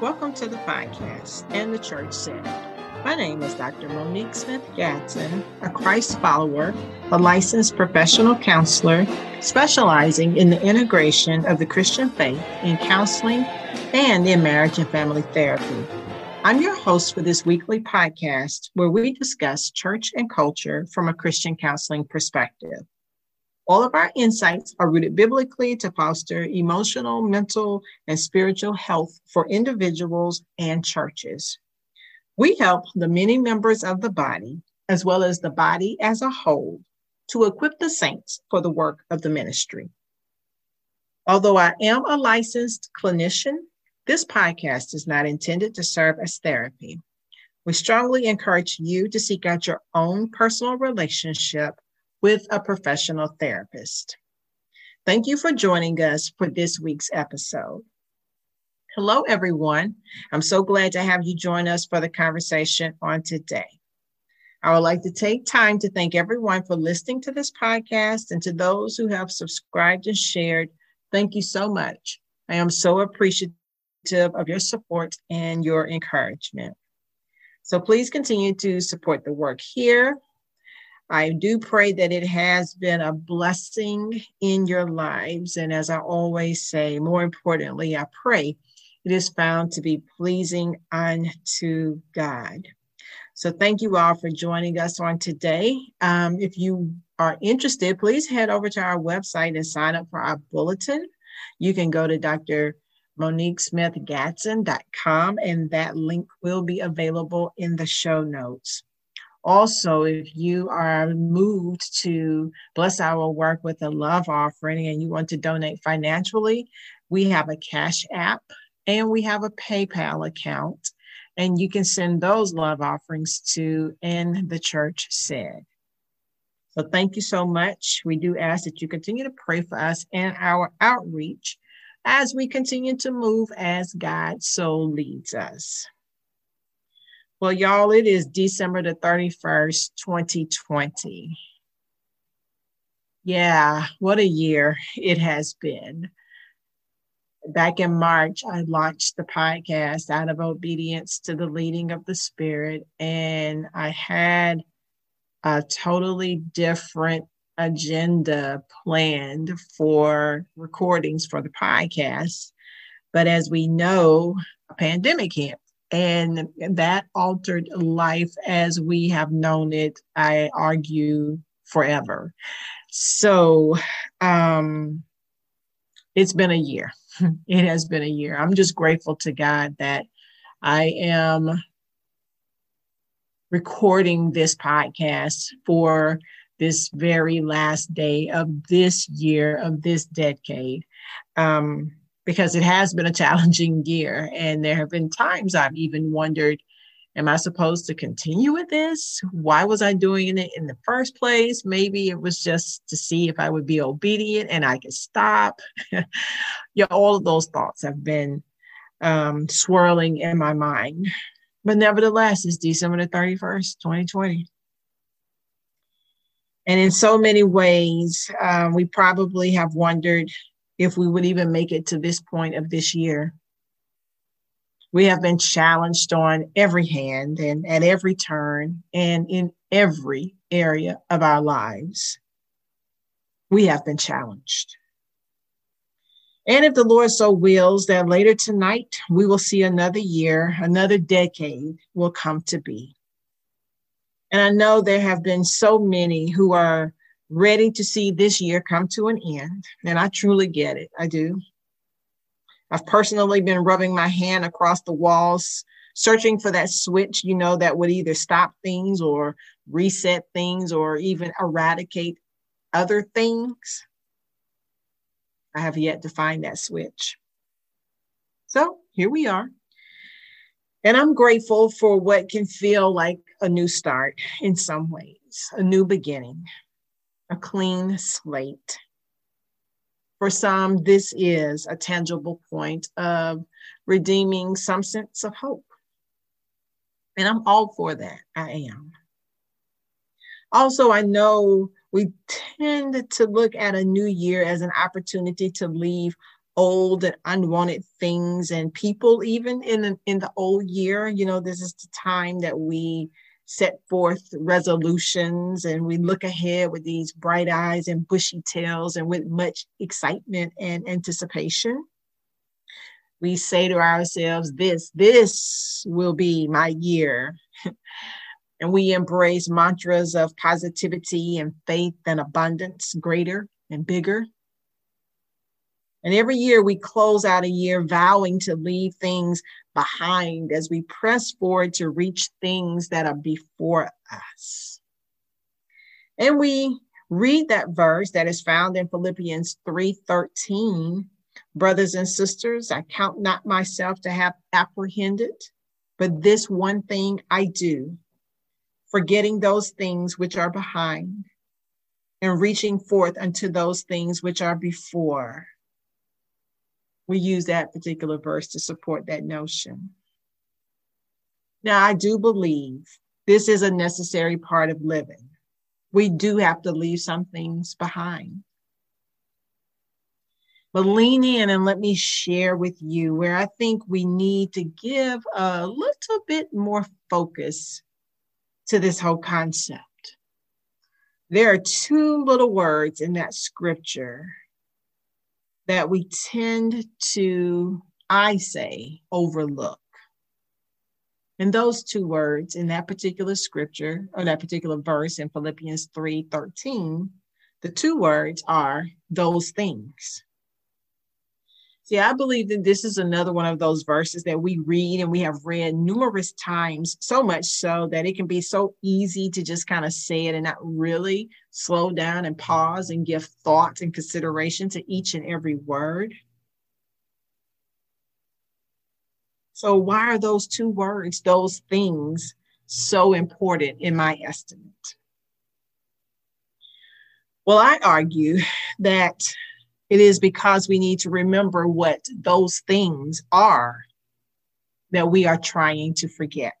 Welcome to the podcast and the church said. My name is Dr. Monique Smith Gatson, a Christ follower, a licensed professional counselor specializing in the integration of the Christian faith in counseling and in marriage and family therapy. I'm your host for this weekly podcast where we discuss church and culture from a Christian counseling perspective. All of our insights are rooted biblically to foster emotional, mental, and spiritual health for individuals and churches. We help the many members of the body, as well as the body as a whole, to equip the saints for the work of the ministry. Although I am a licensed clinician, this podcast is not intended to serve as therapy. We strongly encourage you to seek out your own personal relationship with a professional therapist. Thank you for joining us for this week's episode. Hello, everyone. I'm so glad to have you join us for the conversation on today. I would like to take time to thank everyone for listening to this podcast and to those who have subscribed and shared. Thank you so much. I am so appreciative of your support and your encouragement. So please continue to support the work here I do pray that it has been a blessing in your lives. And as I always say, more importantly, I pray it is found to be pleasing unto God. So thank you all for joining us on today. Um, if you are interested, please head over to our website and sign up for our bulletin. You can go to Dr. MoniqueSmithGatson.com, and that link will be available in the show notes. Also, if you are moved to bless our work with a love offering and you want to donate financially, we have a Cash App and we have a PayPal account. And you can send those love offerings to In the Church Said. So thank you so much. We do ask that you continue to pray for us and our outreach as we continue to move as God so leads us. Well, y'all, it is December the 31st, 2020. Yeah, what a year it has been. Back in March, I launched the podcast out of obedience to the leading of the Spirit, and I had a totally different agenda planned for recordings for the podcast. But as we know, a pandemic hit and that altered life as we have known it, I argue, forever. So um, it's been a year. It has been a year. I'm just grateful to God that I am recording this podcast for this very last day of this year, of this decade. Um, because it has been a challenging year. And there have been times I've even wondered, am I supposed to continue with this? Why was I doing it in the first place? Maybe it was just to see if I would be obedient and I could stop. yeah, all of those thoughts have been um, swirling in my mind. But nevertheless, it's December the 31st, 2020. And in so many ways, um, we probably have wondered if we would even make it to this point of this year. We have been challenged on every hand and at every turn and in every area of our lives. We have been challenged. And if the Lord so wills that later tonight we will see another year, another decade will come to be. And I know there have been so many who are ready to see this year come to an end. And I truly get it. I do. I've personally been rubbing my hand across the walls, searching for that switch, you know, that would either stop things or reset things or even eradicate other things. I have yet to find that switch. So here we are. And I'm grateful for what can feel like a new start in some ways, a new beginning a clean slate. For some, this is a tangible point of redeeming some sense of hope. And I'm all for that. I am. Also, I know we tend to look at a new year as an opportunity to leave old and unwanted things and people even in the, in the old year you know this is the time that we set forth resolutions and we look ahead with these bright eyes and bushy tails and with much excitement and anticipation. We say to ourselves this this will be my year. And we embrace mantras of positivity and faith and abundance greater and bigger and every year we close out a year vowing to leave things behind as we press forward to reach things that are before us. And we read that verse that is found in Philippians 3:13. Brothers and sisters, I count not myself to have apprehended, but this one thing I do, forgetting those things which are behind and reaching forth unto those things which are before we use that particular verse to support that notion. Now, I do believe this is a necessary part of living. We do have to leave some things behind. But lean in and let me share with you where I think we need to give a little bit more focus to this whole concept. There are two little words in that scripture that we tend to, I say, overlook. And those two words in that particular scripture or that particular verse in Philippians 3 13, the two words are those things. See, I believe that this is another one of those verses that we read and we have read numerous times, so much so that it can be so easy to just kind of say it and not really slow down and pause and give thought and consideration to each and every word. So, why are those two words, those things, so important in my estimate? Well, I argue that it is because we need to remember what those things are that we are trying to forget.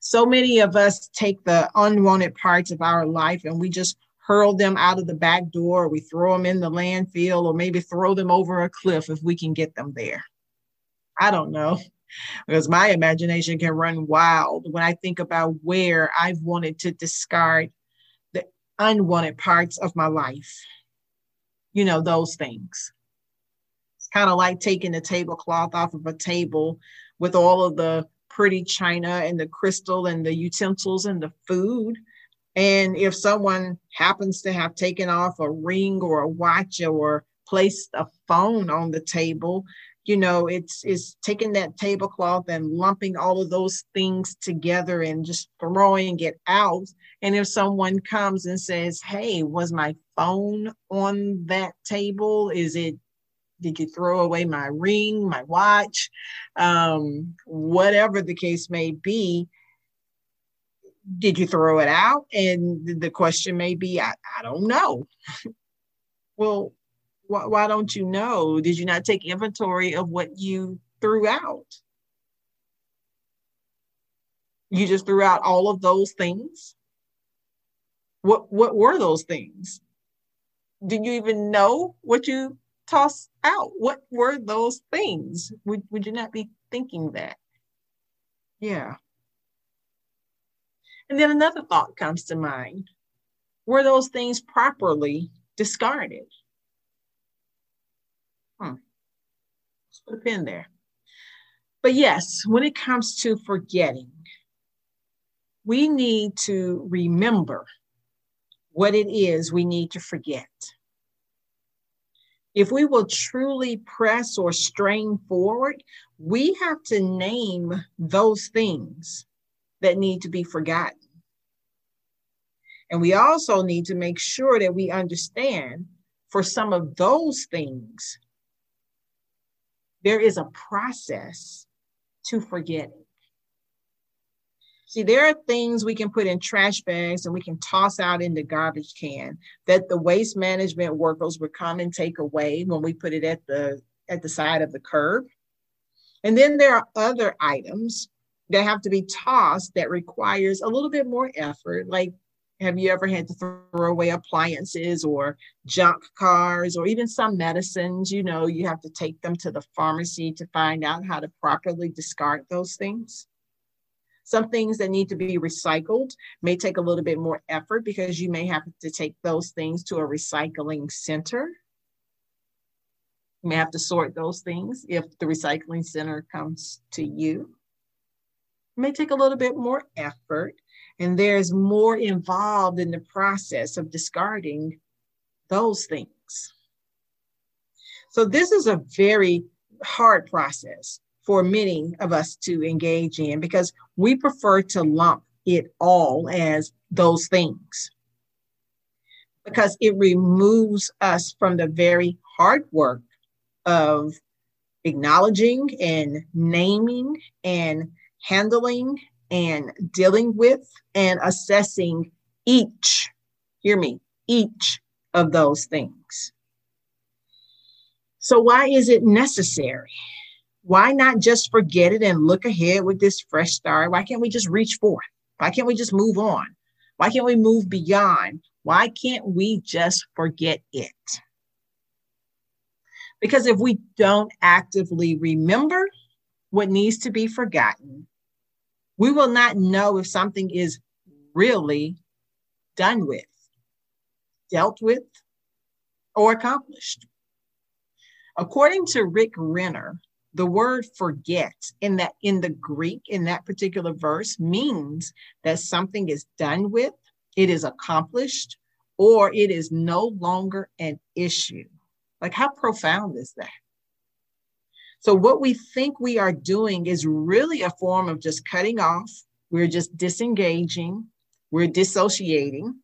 So many of us take the unwanted parts of our life and we just hurl them out of the back door, we throw them in the landfill, or maybe throw them over a cliff if we can get them there. I don't know, because my imagination can run wild when I think about where I've wanted to discard the unwanted parts of my life you know, those things. It's kind of like taking the tablecloth off of a table with all of the pretty china and the crystal and the utensils and the food. And if someone happens to have taken off a ring or a watch or placed a phone on the table, you know, it's it's taking that tablecloth and lumping all of those things together and just throwing it out. And if someone comes and says, Hey, was my phone on that table? Is it did you throw away my ring, my watch? Um, whatever the case may be, did you throw it out? And the question may be, I, I don't know. well, why, why don't you know? Did you not take inventory of what you threw out? You just threw out all of those things. What what were those things? Did you even know what you tossed out? What were those things? Would would you not be thinking that? Yeah. And then another thought comes to mind. Were those things properly discarded? Hmm. Let's put a pin there. But yes, when it comes to forgetting, we need to remember what it is we need to forget. If we will truly press or strain forward, we have to name those things that need to be forgotten. And we also need to make sure that we understand for some of those things there is a process to forgetting. See, there are things we can put in trash bags and we can toss out in the garbage can that the waste management workers would come and take away when we put it at the at the side of the curb. And then there are other items that have to be tossed that requires a little bit more effort, like Have you ever had to throw away appliances or junk cars or even some medicines? You know, you have to take them to the pharmacy to find out how to properly discard those things. Some things that need to be recycled may take a little bit more effort because you may have to take those things to a recycling center. You may have to sort those things if the recycling center comes to you. It may take a little bit more effort and there's more involved in the process of discarding those things. So, this is a very hard process for many of us to engage in because we prefer to lump it all as those things because it removes us from the very hard work of acknowledging and naming and handling and dealing with and assessing each, hear me, each of those things. So, why is it necessary? Why not just forget it and look ahead with this fresh start? Why can't we just reach forth? Why can't we just move on? Why can't we move beyond? Why can't we just forget it? Because if we don't actively remember what needs to be forgotten, we will not know if something is really done with, dealt with, or accomplished. According to Rick Renner, the word forget in that in the Greek in that particular verse means that something is done with, it is accomplished, or it is no longer an issue. Like how profound is that? So, what we think we are doing is really a form of just cutting off. We're just disengaging, we're dissociating.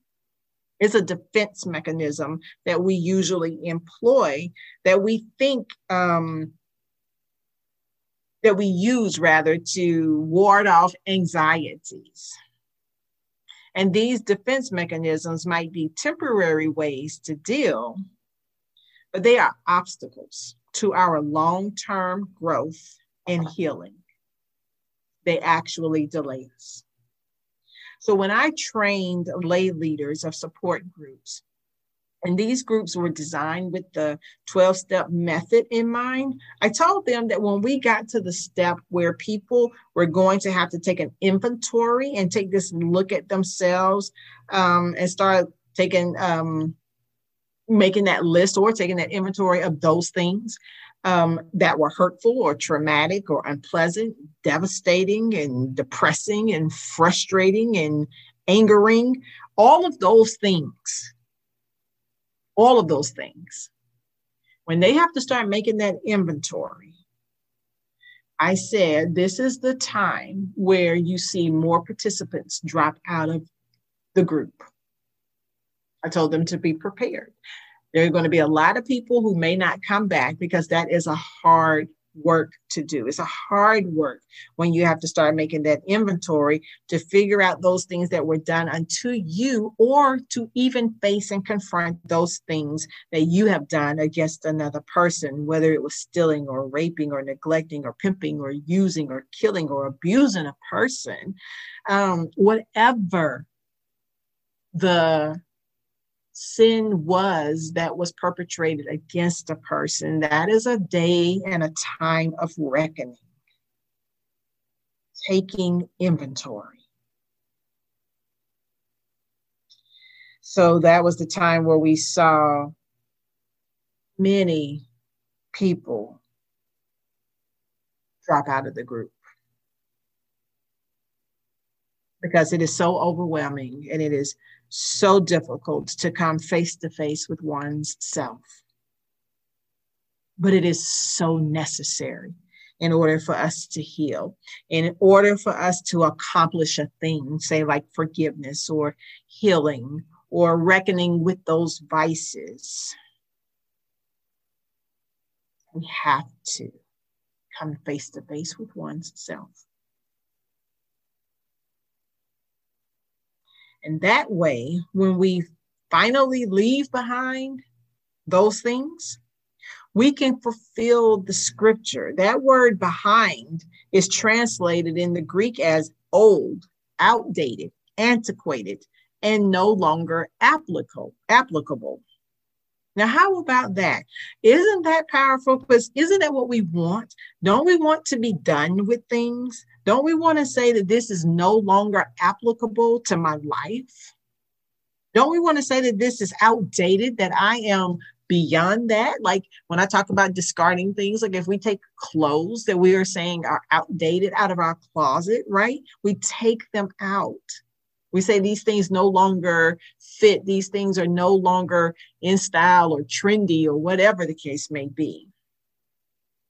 It's a defense mechanism that we usually employ that we think, um, that we use rather to ward off anxieties. And these defense mechanisms might be temporary ways to deal, but they are obstacles to our long term growth and healing. They actually delay us. So, when I trained lay leaders of support groups, and these groups were designed with the 12 step method in mind. I told them that when we got to the step where people were going to have to take an inventory and take this look at themselves um, and start taking um, making that list or taking that inventory of those things um, that were hurtful or traumatic or unpleasant, devastating and depressing and frustrating and angering, all of those things, all of those things. When they have to start making that inventory, I said, this is the time where you see more participants drop out of the group. I told them to be prepared. There are going to be a lot of people who may not come back because that is a hard work to do. It's a hard work when you have to start making that inventory to figure out those things that were done unto you or to even face and confront those things that you have done against another person, whether it was stealing or raping or neglecting or pimping or using or killing or abusing a person. Um, whatever the sin was that was perpetrated against a person, that is a day and a time of reckoning, taking inventory. So that was the time where we saw many people drop out of the group because it is so overwhelming and it is so difficult to come face to face with one's self. But it is so necessary in order for us to heal, in order for us to accomplish a thing, say like forgiveness or healing or reckoning with those vices. We have to come face to face with one's self. And that way, when we finally leave behind those things, we can fulfill the scripture. That word behind is translated in the Greek as old, outdated, antiquated, and no longer applicable. applicable. Now, how about that? Isn't that powerful? Because isn't that what we want? Don't we want to be done with things? Don't we want to say that this is no longer applicable to my life? Don't we want to say that this is outdated, that I am beyond that? Like when I talk about discarding things, like if we take clothes that we are saying are outdated out of our closet, right? We take them out we say these things no longer fit, these things are no longer in style or trendy or whatever the case may be.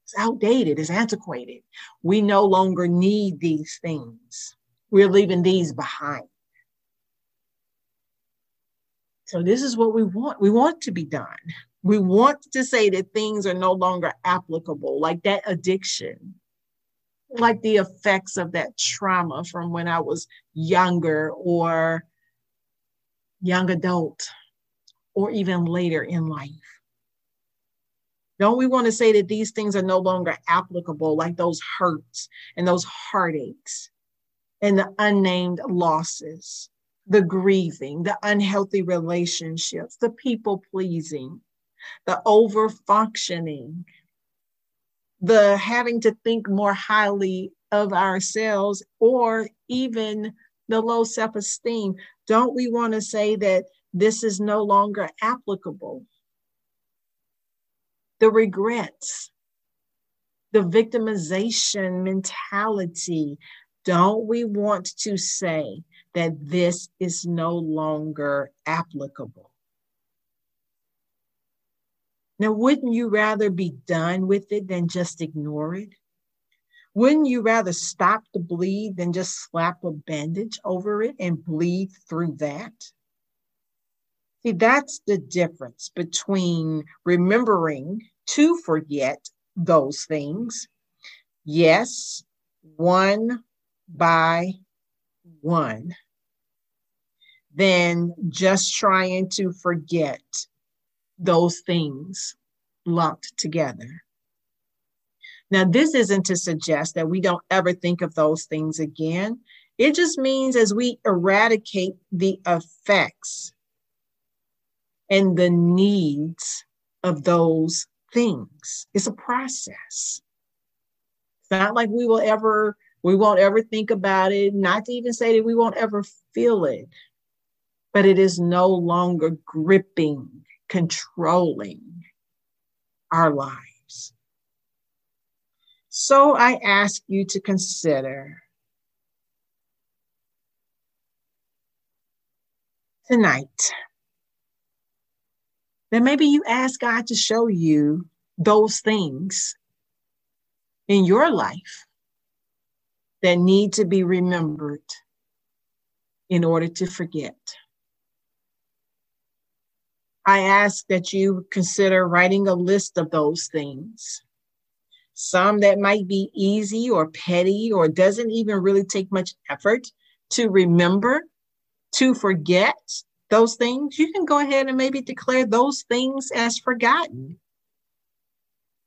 It's outdated, it's antiquated. We no longer need these things. We're leaving these behind. So, this is what we want. We want to be done. We want to say that things are no longer applicable, like that addiction, like the effects of that trauma from when I was younger or young adult or even later in life. Don't we want to say that these things are no longer applicable, like those hurts and those heartaches and the unnamed losses, the grieving, the unhealthy relationships, the people pleasing, the over functioning, the having to think more highly of ourselves or even the low self esteem, don't we want to say that this is no longer applicable? The regrets, the victimization mentality, don't we want to say that this is no longer applicable? Now, wouldn't you rather be done with it than just ignore it? Wouldn't you rather stop the bleed than just slap a bandage over it and bleed through that? See, that's the difference between remembering to forget those things. Yes, one by one. Than just trying to forget those things lumped together. Now, this isn't to suggest that we don't ever think of those things again. It just means as we eradicate the effects and the needs of those things, it's a process. It's not like we will ever, we won't ever think about it, not to even say that we won't ever feel it, but it is no longer gripping controlling our lives. So I ask you to consider tonight that maybe you ask God to show you those things in your life that need to be remembered in order to forget. I ask that you consider writing a list of those things. Some that might be easy or petty or doesn't even really take much effort to remember, to forget those things. You can go ahead and maybe declare those things as forgotten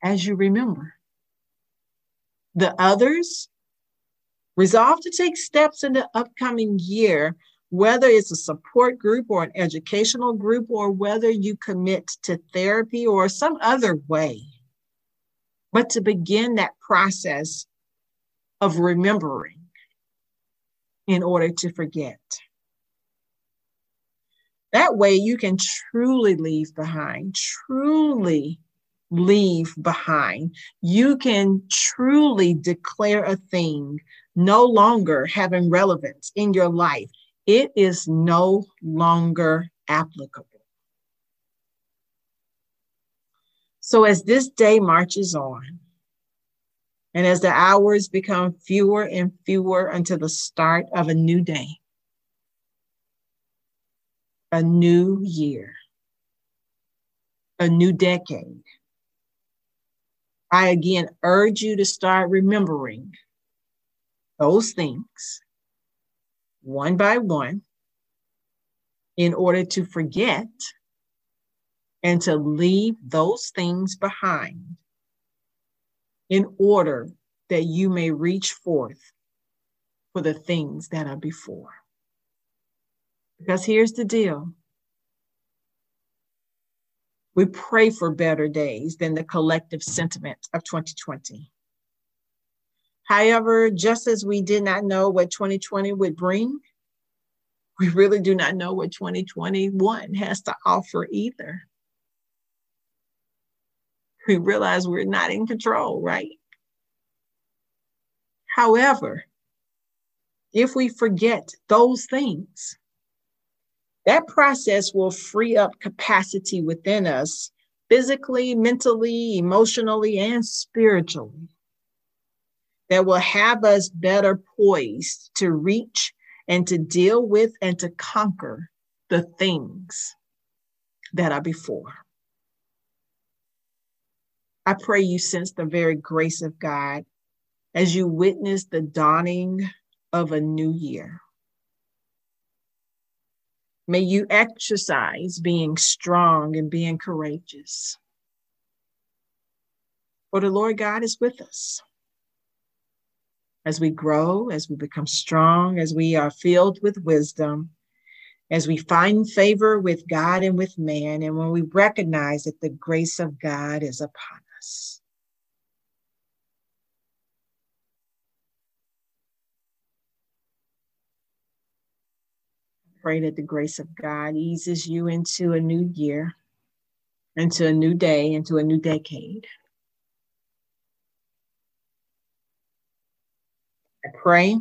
as you remember. The others, resolve to take steps in the upcoming year whether it's a support group or an educational group, or whether you commit to therapy or some other way. But to begin that process of remembering in order to forget. That way, you can truly leave behind, truly leave behind. You can truly declare a thing no longer having relevance in your life it is no longer applicable. So, as this day marches on, and as the hours become fewer and fewer until the start of a new day, a new year, a new decade, I again urge you to start remembering those things one by one in order to forget and to leave those things behind in order that you may reach forth for the things that are before. Because here's the deal we pray for better days than the collective sentiment of 2020. However, just as we did not know what 2020 would bring, we really do not know what 2021 has to offer either. We realize we're not in control, right? However, if we forget those things, that process will free up capacity within us physically, mentally, emotionally, and spiritually that will have us better poised to reach and to deal with and to conquer the things that are before. I pray you sense the very grace of God as you witness the dawning of a new year. May you exercise being strong and being courageous. For the Lord God is with us. As we grow, as we become strong, as we are filled with wisdom, as we find favor with God and with man, and when we recognize that the grace of God is upon us. Pray that the grace of God eases you into a new year, into a new day, into a new decade. I pray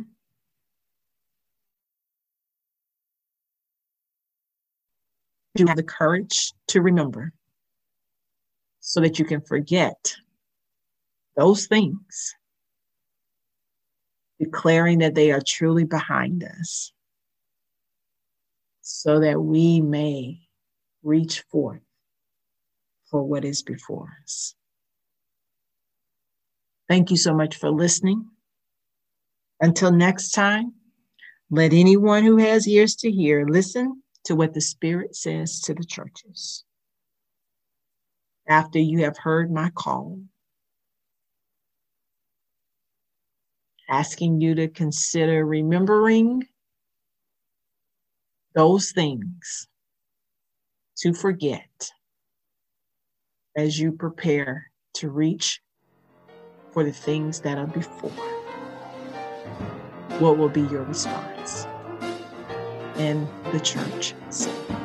you have the courage to remember so that you can forget those things, declaring that they are truly behind us so that we may reach forth for what is before us. Thank you so much for listening. Until next time, let anyone who has ears to hear listen to what the Spirit says to the churches. After you have heard my call, asking you to consider remembering those things to forget as you prepare to reach for the things that are before. What will be your response? And the church said.